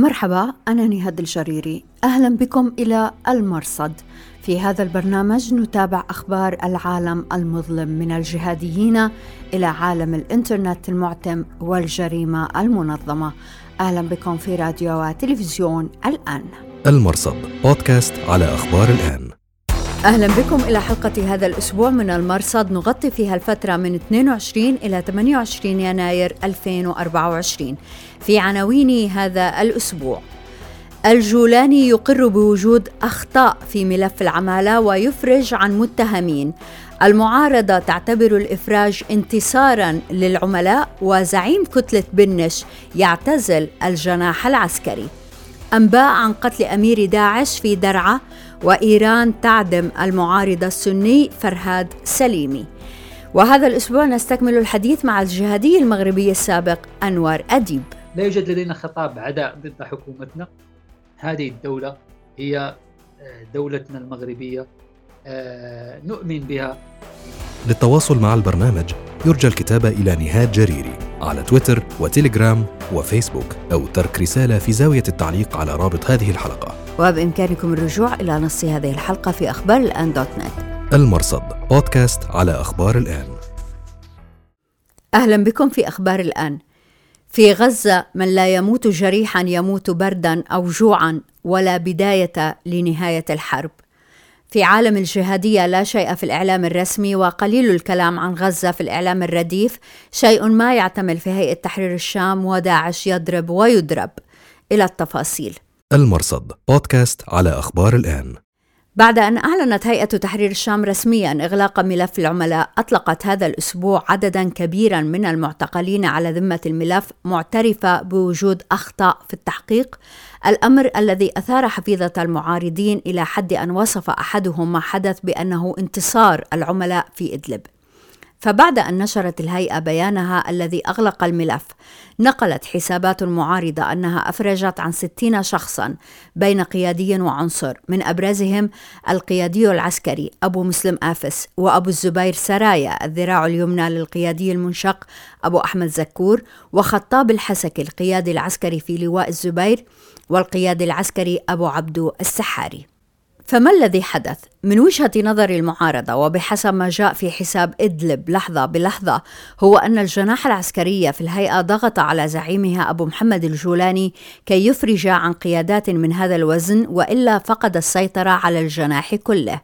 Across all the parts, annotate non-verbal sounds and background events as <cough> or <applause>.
مرحبا أنا نهاد الجريري. أهلا بكم إلى المرصد. في هذا البرنامج نتابع أخبار العالم المظلم من الجهاديين إلى عالم الإنترنت المعتم والجريمة المنظمة. أهلا بكم في راديو وتلفزيون الآن. المرصد بودكاست على أخبار الآن. أهلا بكم إلى حلقة هذا الأسبوع من المرصد. نغطي فيها الفترة من 22 إلى 28 يناير 2024 في عناوين هذا الأسبوع. الجولاني يقر بوجود أخطاء في ملف العمالة ويفرج عن متهمين. المعارضة تعتبر الإفراج انتصارا للعملاء وزعيم كتلة بنش يعتزل الجناح العسكري. أنباء عن قتل أمير داعش في درعا وإيران تعدم المعارض السني فرهاد سليمي. وهذا الأسبوع نستكمل الحديث مع الجهادي المغربي السابق أنور أديب. لا يوجد لدينا خطاب عداء ضد حكومتنا. هذه الدولة هي آه، دولتنا المغربية. نؤمن بها. للتواصل مع البرنامج يرجى الكتابة إلى نهاد جريري على تويتر وتليجرام وفيسبوك أو ترك رسالة في زاوية التعليق على رابط هذه الحلقة. وبإمكانكم الرجوع إلى نص هذه الحلقة في أخبار الآن دوت نت. المرصد بودكاست على أخبار الآن. أهلا بكم في أخبار الآن. في غزة من لا يموت جريحا يموت بردا أو جوعا ولا بداية لنهاية الحرب. في عالم الجهادية لا شيء في الإعلام الرسمي وقليل الكلام عن غزة في الإعلام الرديف شيء ما يعتمل في هيئة تحرير الشام وداعش يضرب ويضرب. إلى التفاصيل. المرصد بودكاست على أخبار الآن. بعد أن أعلنت هيئة تحرير الشام رسميا إغلاق ملف العملاء أطلقت هذا الأسبوع عددا كبيرا من المعتقلين على ذمة الملف معترفة بوجود أخطاء في التحقيق. الأمر الذي أثار حفيظة المعارضين إلى حد أن وصف أحدهم ما حدث بأنه انتصار العملاء في إدلب. فبعد أن نشرت الهيئة بيانها الذي أغلق الملف نقلت حسابات المعارضة أنها أفرجت عن 60 شخصا بين قيادي وعنصر من أبرزهم القيادي العسكري أبو مسلم آفس وأبو الزبير سرايا الذراع اليمنى للقيادي المنشق أبو أحمد زكور وخطاب الحسكي القيادي العسكري في لواء الزبير والقيادي العسكري أبو عبدو السحاري. فما الذي حدث؟ من وجهة نظر المعارضة وبحسب ما جاء في حساب إدلب لحظة بلحظة هو أن الجناح العسكري في الهيئة ضغط على زعيمها أبو محمد الجولاني كي يفرج عن قيادات من هذا الوزن وإلا فقد السيطرة على الجناح كله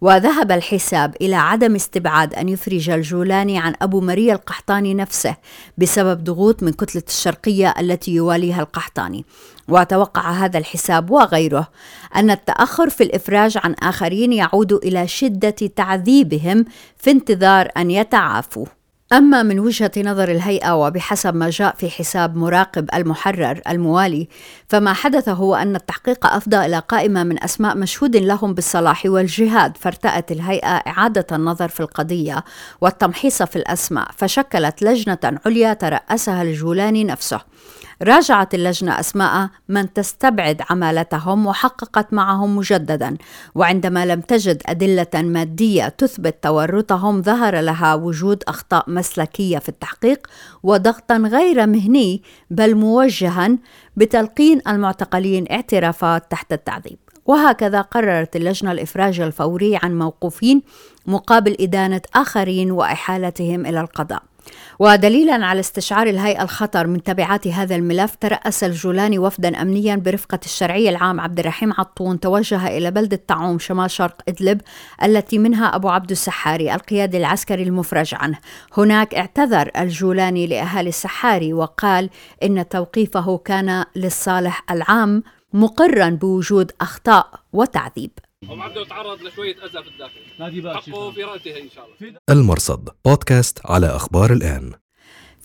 وذهب الحساب إلى عدم استبعاد أن يفرج الجولاني عن أبو مريا القحطاني نفسه بسبب ضغوط من كتلة الشرقية التي يواليها القحطاني وتوقع هذا الحساب وغيره أن التأخر في الإفراج عن آخرين يعود إلى شدة تعذيبهم في انتظار أن يتعافوا. أما من وجهة نظر الهيئة وبحسب ما جاء في حساب مراقب المحرر الموالي فما حدث هو أن التحقيق أفضى إلى قائمة من أسماء مشهود لهم بالصلاح والجهاد فارتأت الهيئة إعادة النظر في القضية والتمحيص في الأسماء فشكلت لجنة عليا ترأسها الجولاني نفسه. راجعت اللجنة أسماء من تستبعد عمالتهم وحققت معهم مجددا. وعندما لم تجد أدلة مادية تثبت تورطهم ظهر لها وجود أخطاء مسلكية في التحقيق وضغطا غير مهني بل موجها بتلقين المعتقلين اعترافات تحت التعذيب. وهكذا قررت اللجنة الإفراج الفوري عن موقوفين مقابل إدانة آخرين وإحالتهم إلى القضاء. ودليلا على استشعار الهيئة الخطر من تبعات هذا الملف ترأس الجولاني وفدا أمنيا برفقة الشرعي العام عبد الرحيم عطون توجه إلى بلدة تعوم شمال شرق إدلب التي منها أبو عبد السحاري القيادي العسكري المفرج عنه. هناك اعتذر الجولاني لأهالي السحاري وقال إن توقيفه كان للصالح العام مقرا بوجود أخطاء وتعذيب. ابو عبده تعرض لشوية أذى في الداخل. نادي حقه في رأته إن شاء الله. المرصد بودكاست على أخبار الآن.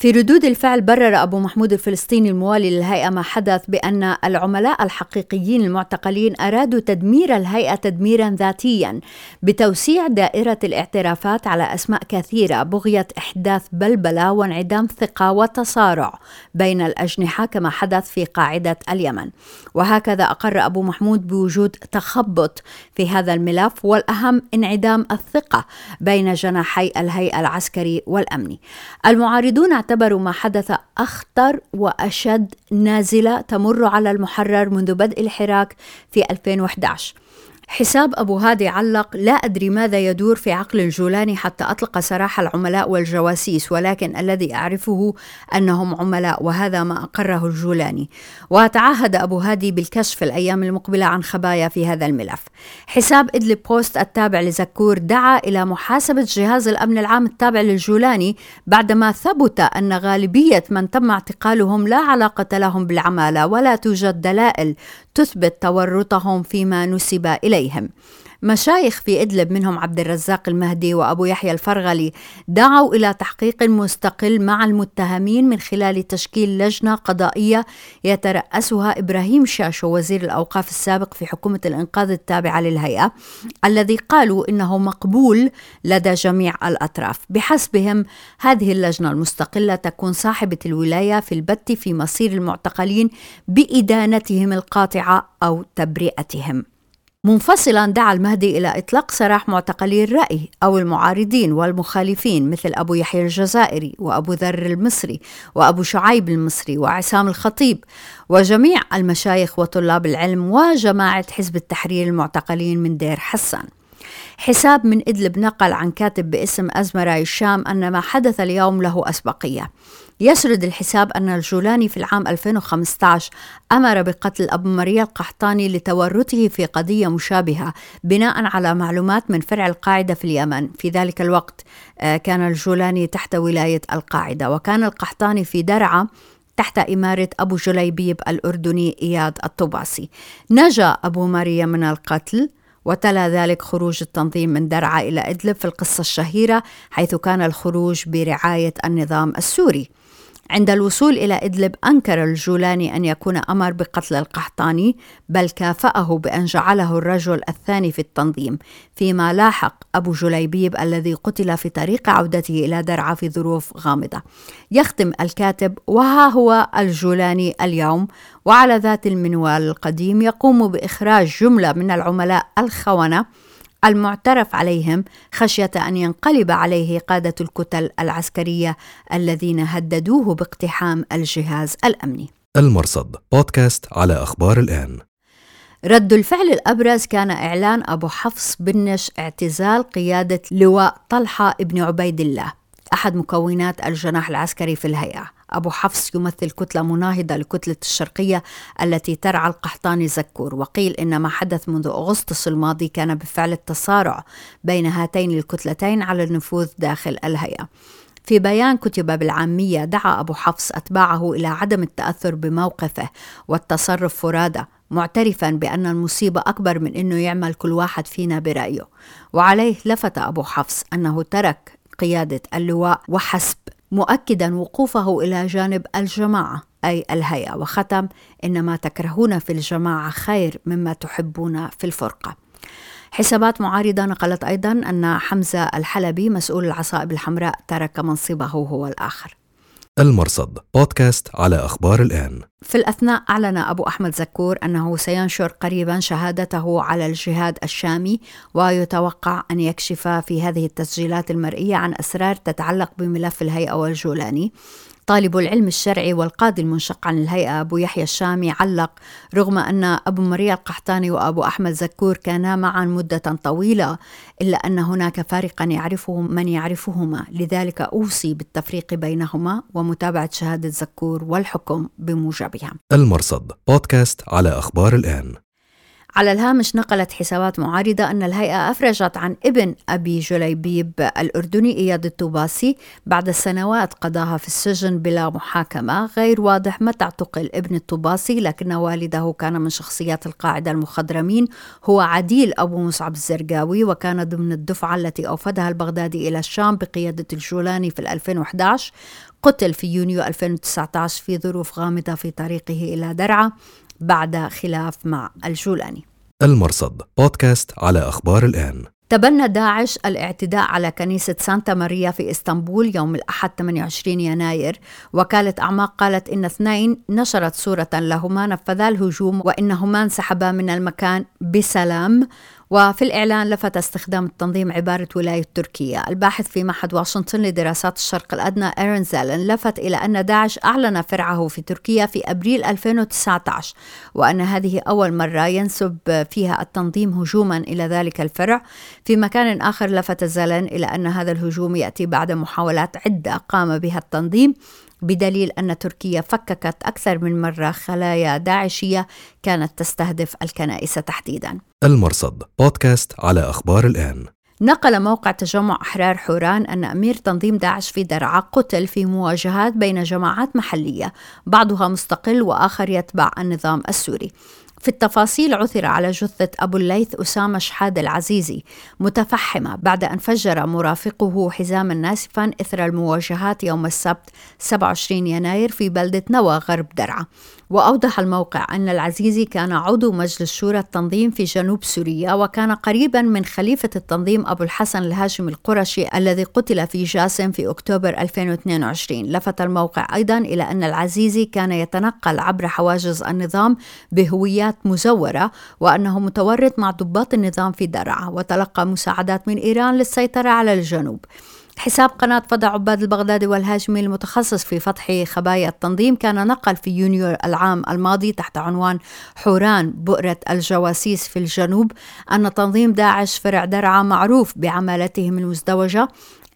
في ردود الفعل برر أبو محمود الفلسطيني الموالي للهيئة ما حدث بأن العملاء الحقيقيين المعتقلين أرادوا تدمير الهيئة تدميرا ذاتيا بتوسيع دائرة الاعترافات على أسماء كثيرة بغية إحداث بلبلة وانعدام ثقة وتصارع بين الأجنحة كما حدث في قاعدة اليمن. وهكذا أقر أبو محمود بوجود تخبط في هذا الملف والأهم انعدام الثقة بين جناحي الهيئة العسكري والأمني. المعارضون اعتبروا ما حدث أخطر وأشد نازلة تمر على المحرر منذ بدء الحراك في 2011 حساب أبو هادي علق لا أدري ماذا يدور في عقل الجولاني حتى أطلق سراح العملاء والجواسيس ولكن الذي أعرفه أنهم عملاء وهذا ما أقره الجولاني. وتعهد أبو هادي بالكشف الأيام المقبلة عن خبايا في هذا الملف. حساب إدلب بوست التابع لزكور دعا إلى محاسبة جهاز الأمن العام التابع للجولاني بعدما ثبت أن غالبية من تم اعتقالهم لا علاقة لهم بالعمالة ولا توجد دلائل تثبت تورطهم فيما نسب إليهم. مشايخ في إدلب منهم عبد الرزاق المهدي وأبو يحيى الفرغلي دعوا إلى تحقيق مستقل مع المتهمين من خلال تشكيل لجنة قضائية يترأسها إبراهيم شاشو وزير الأوقاف السابق في حكومة الإنقاذ التابعة للهيئة الذي قالوا إنه مقبول لدى جميع الأطراف. بحسبهم هذه اللجنة المستقلة تكون صاحبة الولاية في البت في مصير المعتقلين بإدانتهم القاطعة أو تبرئتهم. منفصلا دعا المهدي إلى إطلاق سراح معتقلي الرأي أو المعارضين والمخالفين مثل أبو يحيى الجزائري وأبو ذر المصري وأبو شعيب المصري وعسام الخطيب وجميع المشايخ وطلاب العلم وجماعة حزب التحرير المعتقلين من دير حسان. حساب من إدلب نقل عن كاتب باسم أزمراي الشام أن ما حدث اليوم له أسبقية. يسرد الحساب أن الجولاني في العام 2015 أمر بقتل أبو مريا القحطاني لتورطه في قضية مشابهة بناء على معلومات من فرع القاعدة في اليمن. في ذلك الوقت آه، كان الجولاني تحت ولاية القاعدة وكان القحطاني في درعا تحت إمارة أبو جليبيب الأردني إياد الطباسي. نجا أبو مريم من القتل وتلا ذلك خروج التنظيم من درعا إلى إدلب في القصة الشهيرة حيث كان الخروج برعاية النظام السوري. عند الوصول إلى إدلب أنكر الجولاني أن يكون أمر بقتل القحطاني بل كافأه بأن جعله الرجل الثاني في التنظيم فيما لاحق أبو جليبيب الذي قتل في طريق عودته إلى درعا في ظروف غامضة. يختم الكاتب وها هو الجولاني اليوم وعلى ذات المنوال القديم يقوم بإخراج جملة من العملاء الخونة المعترف عليهم خشية أن ينقلب عليه قادة الكتل العسكرية الذين هددوه باقتحام الجهاز الأمني. المرصد بودكاست على أخبار الآن. رد الفعل الأبرز كان إعلان أبو حفص بنش اعتزال قيادة لواء طلحة ابن عبيد الله أحد مكونات الجناح العسكري في الهيئة. أبو حفص يمثل كتلة مناهضة لكتلة الشرقية التي ترعى القحطاني زكور وقيل إن ما حدث منذ أغسطس الماضي كان بفعل التصارع بين هاتين الكتلتين على النفوذ داخل الهيئة. في بيان كتب بالعامية دعا أبو حفص أتباعه إلى عدم التأثر بموقفه والتصرف فرادى معترفا بأن المصيبة أكبر من أنه يعمل كل واحد فينا برأيه. وعليه لفت أبو حفص أنه ترك قيادة اللواء وحسب مؤكدا وقوفه إلى جانب الجماعة أي الهيئة وختم ان ما تكرهون في الجماعة خير مما تحبون في الفرقة. حسابات معارضة نقلت أيضا أن حمزة الحلبي مسؤول العصائب الحمراء ترك منصبه هو الآخر. المرصد بودكاست على أخبار الآن. في الأثناء أعلن أبو أحمد زكور أنه سينشر قريبا شهادته على الجهاد الشامي ويتوقع أن يكشف في هذه التسجيلات المرئية عن أسرار تتعلق بملف الهيئة والجولاني. طالب العلم الشرعي والقاضي المنشق عن الهيئة أبو يحيى الشامي علق رغم أن أبو مريا القحطاني وأبو أحمد زكور كانا معا مدة طويلة إلا أن هناك فارقا يعرفه من يعرفهما. لذلك أوصي بالتفريق بينهما ومتابعة شهادة زكور والحكم بموجبها. المرصد بودكاست على أخبار الآن. على الهامش نقلت حسابات معارضة أن الهيئة أفرجت عن ابن أبي جليبيب الأردني إياد الطوباسي بعد سنوات قضاها في السجن بلا محاكمة. غير واضح متى اعتقل ابن الطوباسي لكن والده كان من شخصيات القاعدة المخضرمين. هو عديل أبو مصعب الزرقاوي وكان ضمن الدفعة التي أوفدها البغدادي إلى الشام بقيادة الجولاني في 2011 قتل في يونيو 2019 في ظروف غامضة في طريقه إلى درعا بعد خلاف مع الجولاني المرصد بودكاست على أخبار الآن. تبنى داعش الاعتداء على كنيسة سانتا ماريا في إسطنبول يوم الأحد 28 يناير. وكالة أعماق قالت إن اثنين نشرت صورة لهما نفذا الهجوم وإنهما انسحبا من المكان بسلام. وفي الإعلان لفت استخدام التنظيم عبارة ولاية تركيا. الباحث في معهد واشنطن لدراسات الشرق الأدنى إيرن زالن لفت إلى أن داعش أعلن فرعه في تركيا في أبريل 2019 وأن هذه أول مرة ينسب فيها التنظيم هجوما إلى ذلك الفرع. في مكان آخر لفت زالن إلى أن هذا الهجوم يأتي بعد محاولات عدة قام بها التنظيم. بدليل أن تركيا فككت أكثر من مرة خلايا داعشية كانت تستهدف الكنائس تحديدا. المرصد بودكاست على أخبار الآن. نقل موقع تجمع أحرار حوران أن أمير تنظيم داعش في درعا قتل في مواجهات بين جماعات محلية بعضها مستقل وآخر يتبع النظام السوري. في التفاصيل عثر على جثة أبو الليث أسامة شحاد العزيزي متفحمة بعد أن فجر مرافقه حزاما ناسفا إثر المواجهات يوم السبت 27 يناير في بلدة نوى غرب درعا. وأوضح الموقع أن العزيزي كان عضو مجلس شورى التنظيم في جنوب سوريا وكان قريبا من خليفة التنظيم أبو الحسن الهاشم القرشي الذي قتل في جاسم في أكتوبر 2022 لفت الموقع أيضا إلى أن العزيزي كان يتنقل عبر حواجز النظام بهويات مزورة وأنه متورط مع ضباط النظام في درعا وتلقى مساعدات من إيران للسيطرة على الجنوب. حساب قناة فضع عباد البغدادي والهاشمي المتخصص في فتح خبايا التنظيم كان نقل في يونيو العام الماضي تحت عنوان حوران بؤرة الجواسيس في الجنوب أن تنظيم داعش فرع درعا معروف بعمالتهم المزدوجة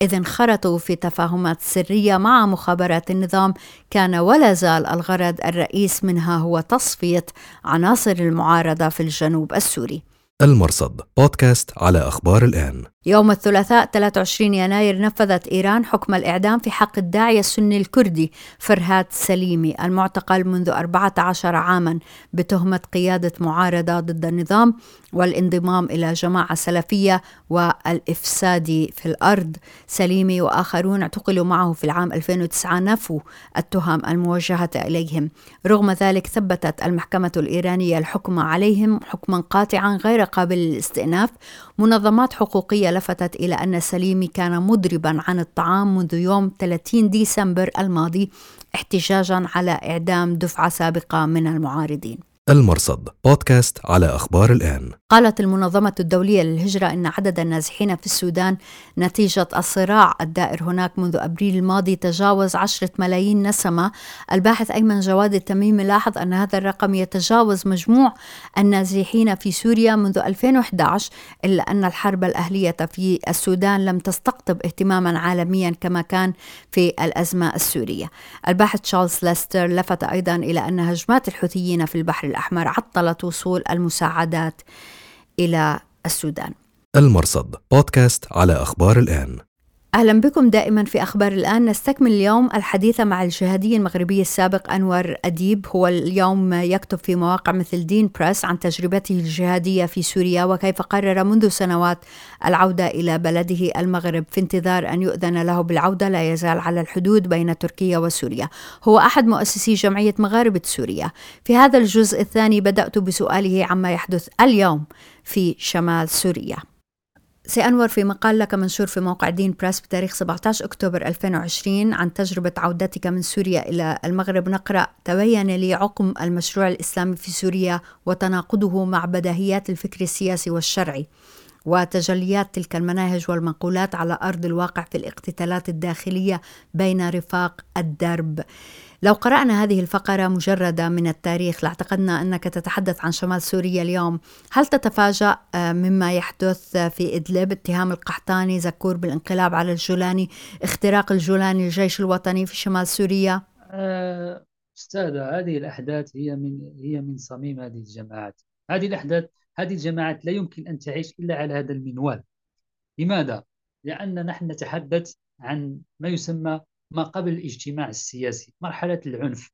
إذ انخرطوا في تفاهمات سرية مع مخابرات النظام. كان ولا زال الغرض الرئيس منها هو تصفية عناصر المعارضة في الجنوب السوري. المرصد بودكاست على أخبار الآن. يوم الثلاثاء 23 يناير نفذت إيران حكم الإعدام في حق الداعية السني الكردي فرهاد سليمي المعتقل منذ 14 عاما بتهمة قيادة معارضة ضد النظام والانضمام إلى جماعة سلفية والإفساد في الأرض. سليمي وآخرون اعتقلوا معه في العام 2009 نفوا التهم الموجهة إليهم. رغم ذلك ثبتت المحكمة الإيرانية الحكم عليهم حكما قاطعا غير قابل للاستئناف منظمات حقوقية لفتت إلى أن سليمي كان مضربا عن الطعام منذ يوم 30 ديسمبر الماضي احتجاجا على إعدام دفعة سابقة من المعارضين. المرصد بودكاست على أخبار الآن. قالت المنظمة الدولية للهجرة أن عدد النازحين في السودان نتيجة الصراع الدائر هناك منذ أبريل الماضي تجاوز عشرة ملايين نسمة. الباحث أيمن جواد التميمي لاحظ أن هذا الرقم يتجاوز مجموع النازحين في سوريا منذ 2011 إلا أن الحرب الأهلية في السودان لم تستقطب اهتماما عالميا كما كان في الأزمة السورية. الباحث تشارلز ليستر لفت أيضا إلى أن هجمات الحوثيين في البحر الأحمر عطلت وصول المساعدات إلى السودان. المرصد بودكاست على أخبار الآن. أهلا بكم دائما في أخبار الآن. نستكمل اليوم الحديث مع الجهادي المغربي السابق أنور أديب. هو اليوم يكتب في مواقع مثل دين بريس عن تجربته الجهادية في سوريا وكيف قرر منذ سنوات العودة إلى بلده المغرب في انتظار أن يؤذن له بالعودة. لا يزال على الحدود بين تركيا وسوريا. هو أحد مؤسسي جمعية مغاربة سوريا. في هذا الجزء الثاني بدأت بسؤاله عما يحدث اليوم في شمال سوريا. سي أنور في مقال لك منشور في موقع دين بريس بتاريخ 17 أكتوبر 2020 عن تجربة عودتك من سوريا إلى المغرب. نقرأ تبين لي عقم المشروع الإسلامي في سوريا وتناقضه مع بداهيات الفكر السياسي والشرعي وتجليات تلك المناهج والمقولات على أرض الواقع في الاقتتالات الداخلية بين رفاق الدرب. لو قرأنا هذه الفقرة مجردة من التاريخ لاعتقدنا أنك تتحدث عن شمال سوريا اليوم. هل تتفاجأ آه، مما يحدث في إدلب اتهام القحطاني زكور بالانقلاب على الجولاني اختراق الجولاني الجيش الوطني في شمال سوريا؟ آه، أستاذة هذه الأحداث هي من هي من صميم هذه الجماعات. هذه الأحداث هذه الجماعات لا يمكن أن تعيش إلا على هذا المنوال. لماذا؟ لأن نحن نتحدث عن ما يسمى ما قبل الاجتماع السياسي مرحلة العنف.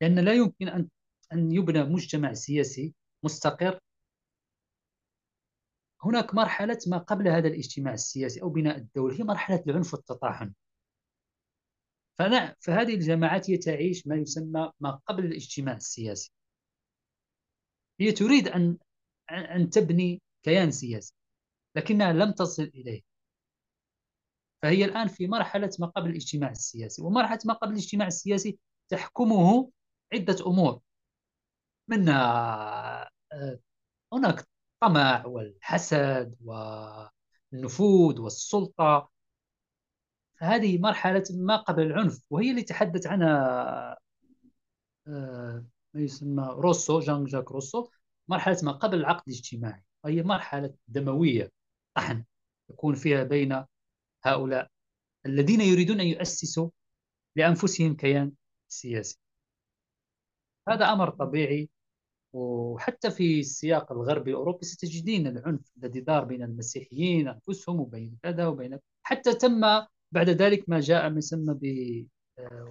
لأن لا يمكن أن أن يبنى مجتمع سياسي مستقر. هناك مرحلة ما قبل هذا الاجتماع السياسي أو بناء الدولة هي مرحلة العنف والتطاحن. فهذه الجماعات هي تعيش ما يسمى ما قبل الاجتماع السياسي. هي تريد أن أن تبني كيان سياسي لكنها لم تصل إليه. فهي الآن في مرحلة ما قبل الاجتماع السياسي ومرحلة ما قبل الاجتماع السياسي تحكمه عدة أمور. منها آه، هناك الطمع والحسد والنفوذ والسلطة. هذه مرحلة ما قبل العنف وهي اللي تحدث عنها آه، ما يسمى روسو جان جاك روسو. مرحلة ما قبل العقد الاجتماعي وهي مرحلة دموية طحن يكون فيها بين هؤلاء الذين يريدون أن يؤسسوا لأنفسهم كيان سياسي. هذا أمر طبيعي وحتى في السياق الغربي الأوروبي ستجدين العنف الذي دار بين المسيحيين أنفسهم وبين كذا وبين حتى تم بعد ذلك ما جاء ما يسمى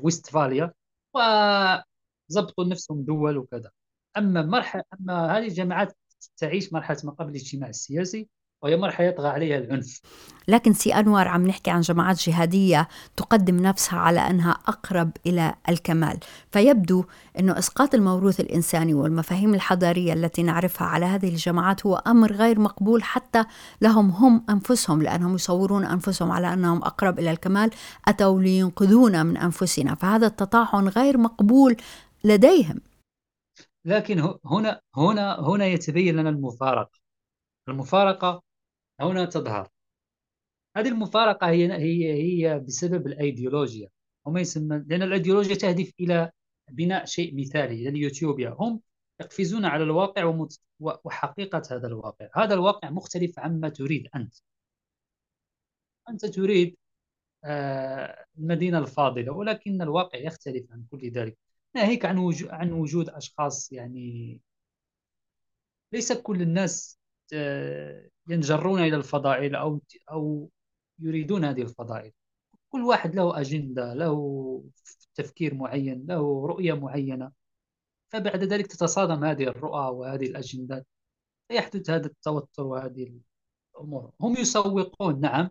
بويستفاليا وضبطوا نفسهم دول وكذا. أما مرحلة أما هذه الجماعات تعيش مرحلة ما قبل الاجتماع السياسي وهي مرحلة يطغى عليها العنف. لكن سي أنور عم نحكي عن جماعات جهادية تقدم نفسها على أنها أقرب إلى الكمال. فيبدو أنه إسقاط الموروث الإنساني والمفاهيم الحضارية التي نعرفها على هذه الجماعات هو أمر غير مقبول حتى لهم هم أنفسهم لأنهم يصورون أنفسهم على أنهم أقرب إلى الكمال أتوا لينقذونا من أنفسنا. فهذا التطاحن غير مقبول لديهم. لكن هنا هنا هنا يتبين لنا المفارقة. المفارقة هنا تظهر. هذه المفارقة هي هي هي بسبب الأيديولوجيا. وما يسمى لأن الأيديولوجيا تهدف إلى بناء شيء مثالي اليوتيوبيا هم يقفزون على الواقع وحقيقة هذا الواقع. هذا الواقع مختلف عما تريد أنت. أنت تريد آه، المدينة الفاضلة ولكن الواقع يختلف عن كل ذلك. ناهيك عن عن وجود أشخاص يعني ليس كل الناس آه، ينجرون إلى الفضائل أو أو يريدون هذه الفضائل. كل واحد له أجندة له تفكير معين له رؤية معينة. فبعد ذلك تتصادم هذه الرؤى وهذه الأجندات. فيحدث هذا التوتر وهذه الأمور. هم يسوقون نعم.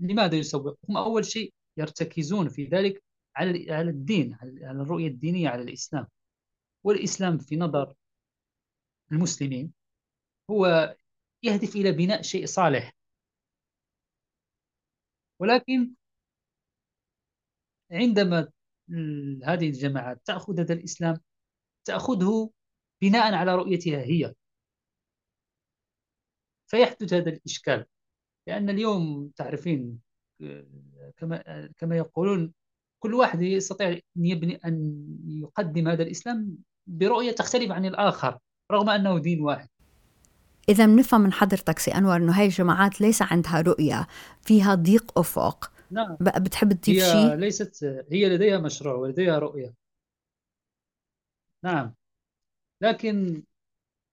لماذا يسوقون؟ هم أول شيء يرتكزون في ذلك على على الدين على الرؤية الدينية على الإسلام. والإسلام في نظر المسلمين هو يهدف إلى بناء شيء صالح. ولكن عندما هذه الجماعات تأخذ هذا الإسلام تأخذه بناء على رؤيتها هي. فيحدث هذا الإشكال. لأن اليوم تعرفين كما كما يقولون كل واحد يستطيع أن يبني أن يقدم هذا الإسلام برؤية تختلف عن الآخر رغم أنه دين واحد. إذا بنفهم من حضرتك سي أنور إنه هاي الجماعات ليس عندها رؤية فيها ضيق أفق نعم. بتحب تضيف هي شيء؟ ليست هي لديها مشروع ولديها رؤية. نعم. لكن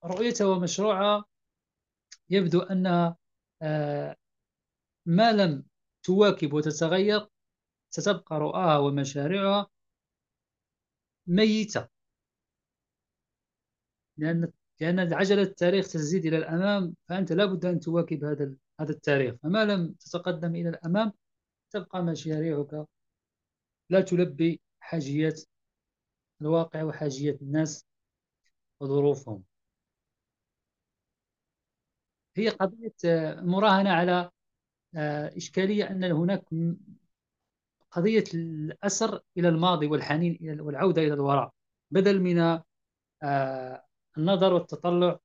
رؤيتها ومشروعها يبدو أنها آه، ما لم تواكب وتتغير ستبقى رؤاها ومشاريعها ميتة. لأن لأن عجلة التاريخ تزيد إلى الأمام فأنت لابد أن تواكب هذا هذا التاريخ. فما لم تتقدم إلى الأمام تبقى مشاريعك. لا تلبي حاجيات الواقع وحاجيات الناس وظروفهم. هي قضية مراهنة على آه، إشكالية أن هناك قضية الأسر إلى الماضي والحنين والعودة إلى الوراء. بدل من آه، النظر والتطلع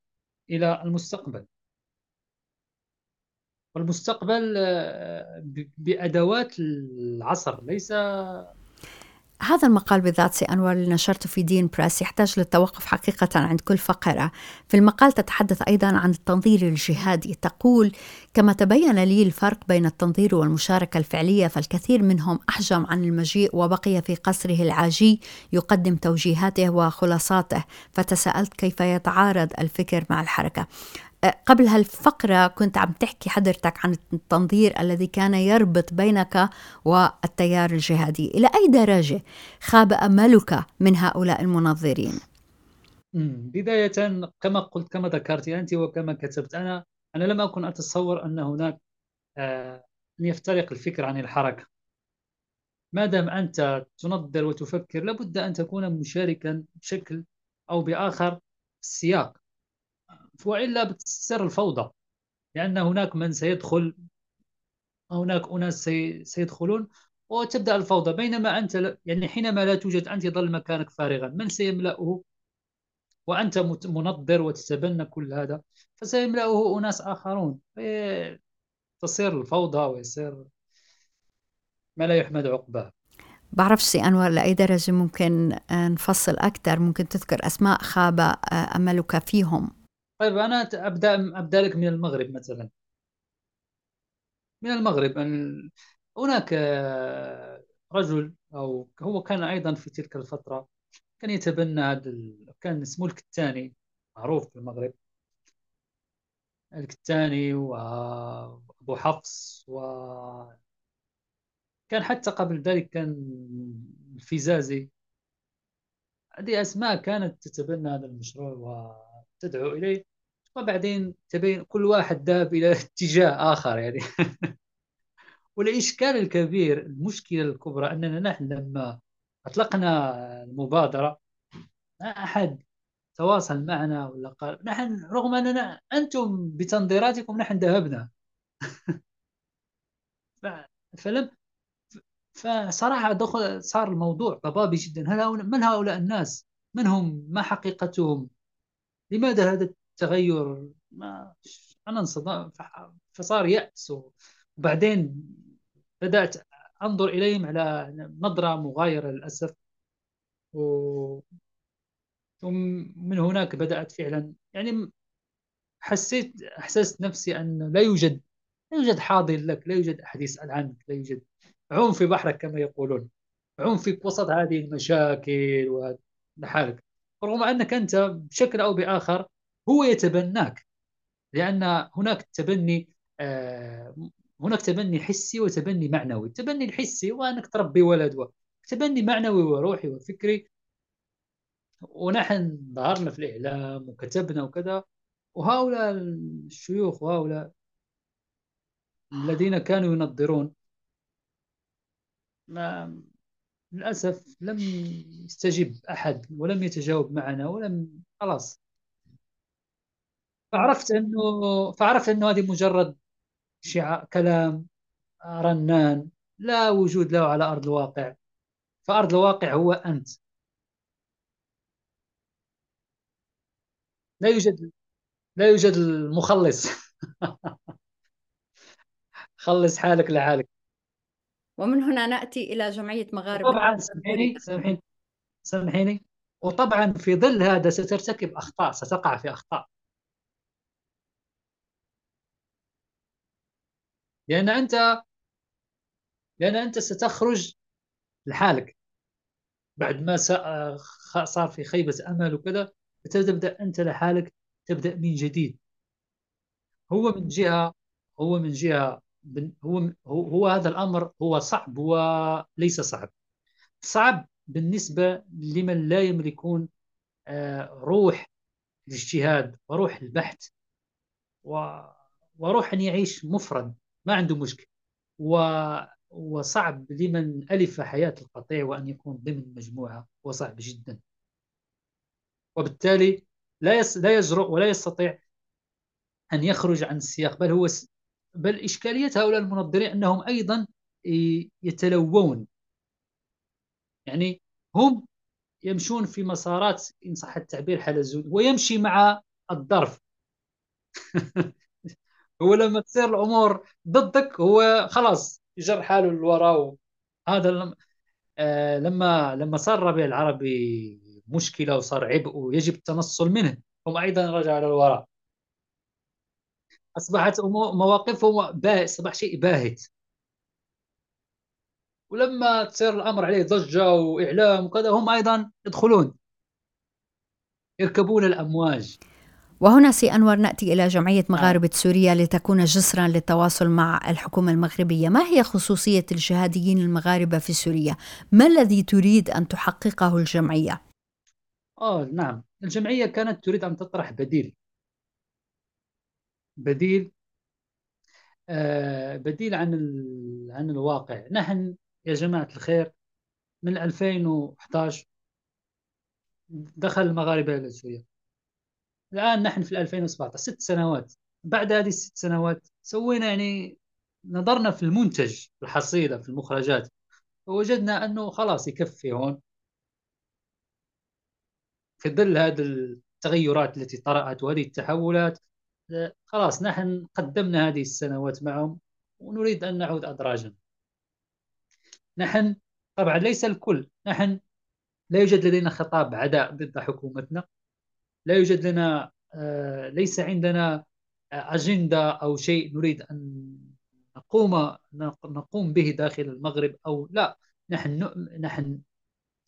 إلى المستقبل. والمستقبل آه، بأدوات العصر ليس هذا المقال بالذات سي أنور اللي نشرته في دين بريس يحتاج للتوقف حقيقة عند كل فقرة. في المقال تتحدث أيضا عن التنظير الجهادي. تقول كما تبين لي الفرق بين التنظير والمشاركة الفعلية فالكثير منهم أحجم عن المجيء وبقي في قصره العاجي يقدم توجيهاته وخلاصاته فتساءلت كيف يتعارض الفكر مع الحركة. قبل هالفقرة كنت عم تحكي حضرتك عن التنظير الذي كان يربط بينك والتيار الجهادي. إلى أي درجة خاب أملك من هؤلاء المنظرين؟ بداية كما قلت كما ذكرت أنت وكما كتبت أنا أنا لم أكن أتصور أن هناك آه، أن يفترق الفكر عن الحركة. ما دام أنت تنظر وتفكر لابد أن تكون مشاركا بشكل أو بآخر السياق وإلا بتصير الفوضى لأن هناك من سيدخل هناك أناس سيدخلون وتبدأ الفوضى. بينما أنت يعني حينما لا توجد أنت يظل مكانك فارغا. من سيملأه؟ وأنت منظر وتتبنى كل هذا فسيملأه أناس آخرون. تصير الفوضى ويصير ما لا يحمد عقباه. بعرف سي أنور لأي درجة ممكن نفصل أكثر؟ ممكن تذكر أسماء خاب أملك فيهم؟ طيب أنا أبدأ أبدأ لك من المغرب مثلا. من المغرب هناك رجل أو هو كان أيضا في تلك الفترة كان يتبنى هذا كان اسمه الكتاني. معروف في المغرب. الكتاني وأبو حفص و كان حتى قبل ذلك كان الفيزازي. هذه أسماء كانت تتبنى هذا المشروع وتدعو إليه. وبعدين تبين كل واحد ذهب إلى اتجاه آخر يعني <laughs> والإشكال الكبير المشكلة الكبرى أننا نحن لما أطلقنا المبادرة ما أحد تواصل معنا ولا قال نحن رغم أننا أنتم بتنظيراتكم نحن ذهبنا <laughs> فلم فصراحة دخل صار الموضوع ضبابي جدا هل هؤلاء من هؤلاء الناس؟ من هم؟ ما حقيقتهم؟ لماذا هذا التغير؟ ما أنا انصدم فصار يأس. وبعدين بدأت أنظر إليهم على نظرة مغايرة للأسف. و... ومن هناك بدأت فعلا. يعني حسيت أحسست نفسي أن لا يوجد لا يوجد حاضر لك لا يوجد أحد يسأل عنك لا يوجد. عوم في بحرك كما يقولون. عوم في وسط هذه المشاكل ولحالك رغم أنك أنت بشكل أو بآخر هو يتبناك لأن هناك تبني آه هناك تبني حسي وتبني معنوي. التبني الحسي هو أنك تربي ولد تبني معنوي وروحي وفكري. ونحن ظهرنا في الإعلام وكتبنا وكذا وهؤلاء الشيوخ وهؤلاء الذين كانوا ينظرون ما للأسف لم يستجب أحد ولم يتجاوب معنا ولم خلاص. فعرفت أنه فعرفت أنه هذه مجرد شعاع كلام رنان لا وجود له على أرض الواقع. فأرض الواقع هو أنت. لا يوجد لا يوجد المخلص. <laughs> خلص حالك لحالك. ومن هنا نأتي إلى جمعية مغاربة طبعا سامحيني سامحيني سامحيني. وطبعا في ظل هذا سترتكب أخطاء ستقع في أخطاء. لأن أنت لأن أنت ستخرج لحالك. بعد ما صار في خيبة أمل وكذا فتبدأ أنت لحالك تبدأ من جديد. هو من جهة هو من جهة هو هو هذا الأمر هو صعب وليس صعب. صعب بالنسبة لمن لا يملكون آه، روح الاجتهاد وروح البحث وروح أن يعيش مفرد. ما عنده مشكل و وصعب لمن ألف حياة القطيع وأن يكون ضمن مجموعة وصعب جدا. وبالتالي لا لا يجرؤ ولا يستطيع أن يخرج عن السياق بل هو بل إشكالية هؤلاء المنظرين أنهم أيضا يتلوون. يعني هم يمشون في مسارات إن صح التعبير حلزون ويمشي مع الظرف. <laughs> هو لما تصير الأمور ضدك هو خلاص يجر حاله للوراء هذا آه، لما لما صار الربيع العربي مشكلة وصار عبء ويجب التنصل منه هم أيضا رجعوا للوراء أصبحت مواقفهم أصبح شيء باهت. ولما تصير الأمر عليه ضجة وإعلام وكذا هم أيضا يدخلون يركبون الأمواج. وهنا سي أنور نأتي إلى جمعية نعم. مغاربة سوريا لتكون جسرا للتواصل مع الحكومة المغربية ما هي خصوصية الجهاديين المغاربة في سوريا؟ ما الذي تريد أن تحققه الجمعية؟ آه نعم الجمعية كانت تريد أن تطرح بديل بديل آه، بديل عن عن الواقع نحن يا جماعة الخير من 2011 دخل المغاربة إلى سوريا الآن نحن في 2017 ست سنوات. بعد هذه الست سنوات سوينا يعني نظرنا في المنتج الحصيلة في المخرجات. ووجدنا أنه خلاص يكفي هون. في ظل هذا التغيرات التي طرأت وهذه التحولات خلاص نحن قدمنا هذه السنوات معهم ونريد أن نعود أدراجا نحن طبعا ليس الكل نحن لا يوجد لدينا خطاب عداء ضد حكومتنا. لا يوجد لنا آه، ليس عندنا أجندة أو شيء نريد أن نقوم نقوم به داخل المغرب أو لا. نحن نحن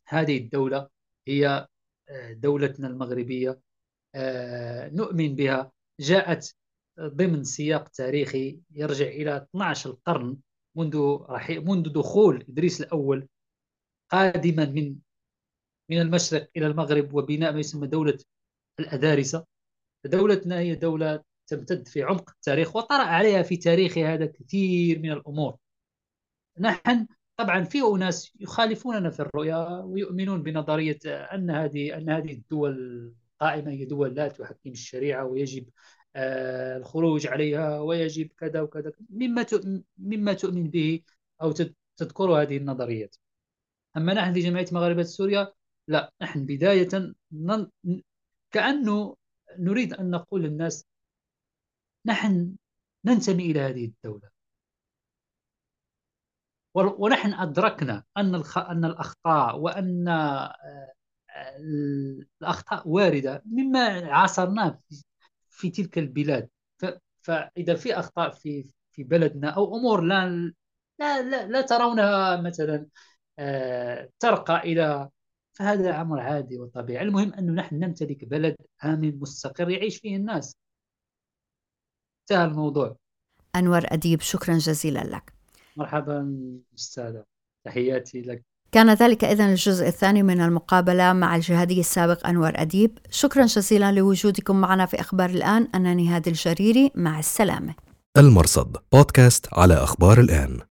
هذه الدولة هي آه، دولتنا المغربية آه، نؤمن بها. جاءت ضمن سياق تاريخي يرجع إلى 12 القرن منذ منذ دخول إدريس الأول قادما من من المشرق إلى المغرب وبناء ما يسمى دولة الأدارسة. دولتنا هي دولة تمتد في عمق التاريخ وطرأ عليها في تاريخها هذا كثير من الأمور. نحن طبعا في أناس يخالفوننا في الرؤية ويؤمنون بنظرية أن هذه أن هذه الدول القائمة هي دول لا تحكم الشريعة ويجب آه، الخروج عليها ويجب كذا وكذا مما مما تؤمن به أو تذكر هذه النظريات. أما نحن في جمعية مغاربة سوريا لا نحن بداية كأنه نريد أن نقول للناس نحن ننتمي إلى هذه الدولة. ونحن أدركنا أن أن الأخطاء وأن آه، الأخطاء واردة مما عاصرناه في تلك البلاد. فإذا في أخطاء في في بلدنا أو أمور لا لا لا, لا ترونها مثلا آه، ترقى إلى فهذا أمر عادي وطبيعي. المهم أنه نحن نمتلك بلد آمن مستقر يعيش فيه الناس. انتهى الموضوع. أنور أديب شكرا جزيلا لك. مرحبا أستاذة. تحياتي لك. كان ذلك إذن الجزء الثاني من المقابلة مع الجهادي السابق أنور أديب. شكرا جزيلا لوجودكم معنا في أخبار الآن. أنا نهاد الجريري مع السلامة. المرصد بودكاست على أخبار الآن.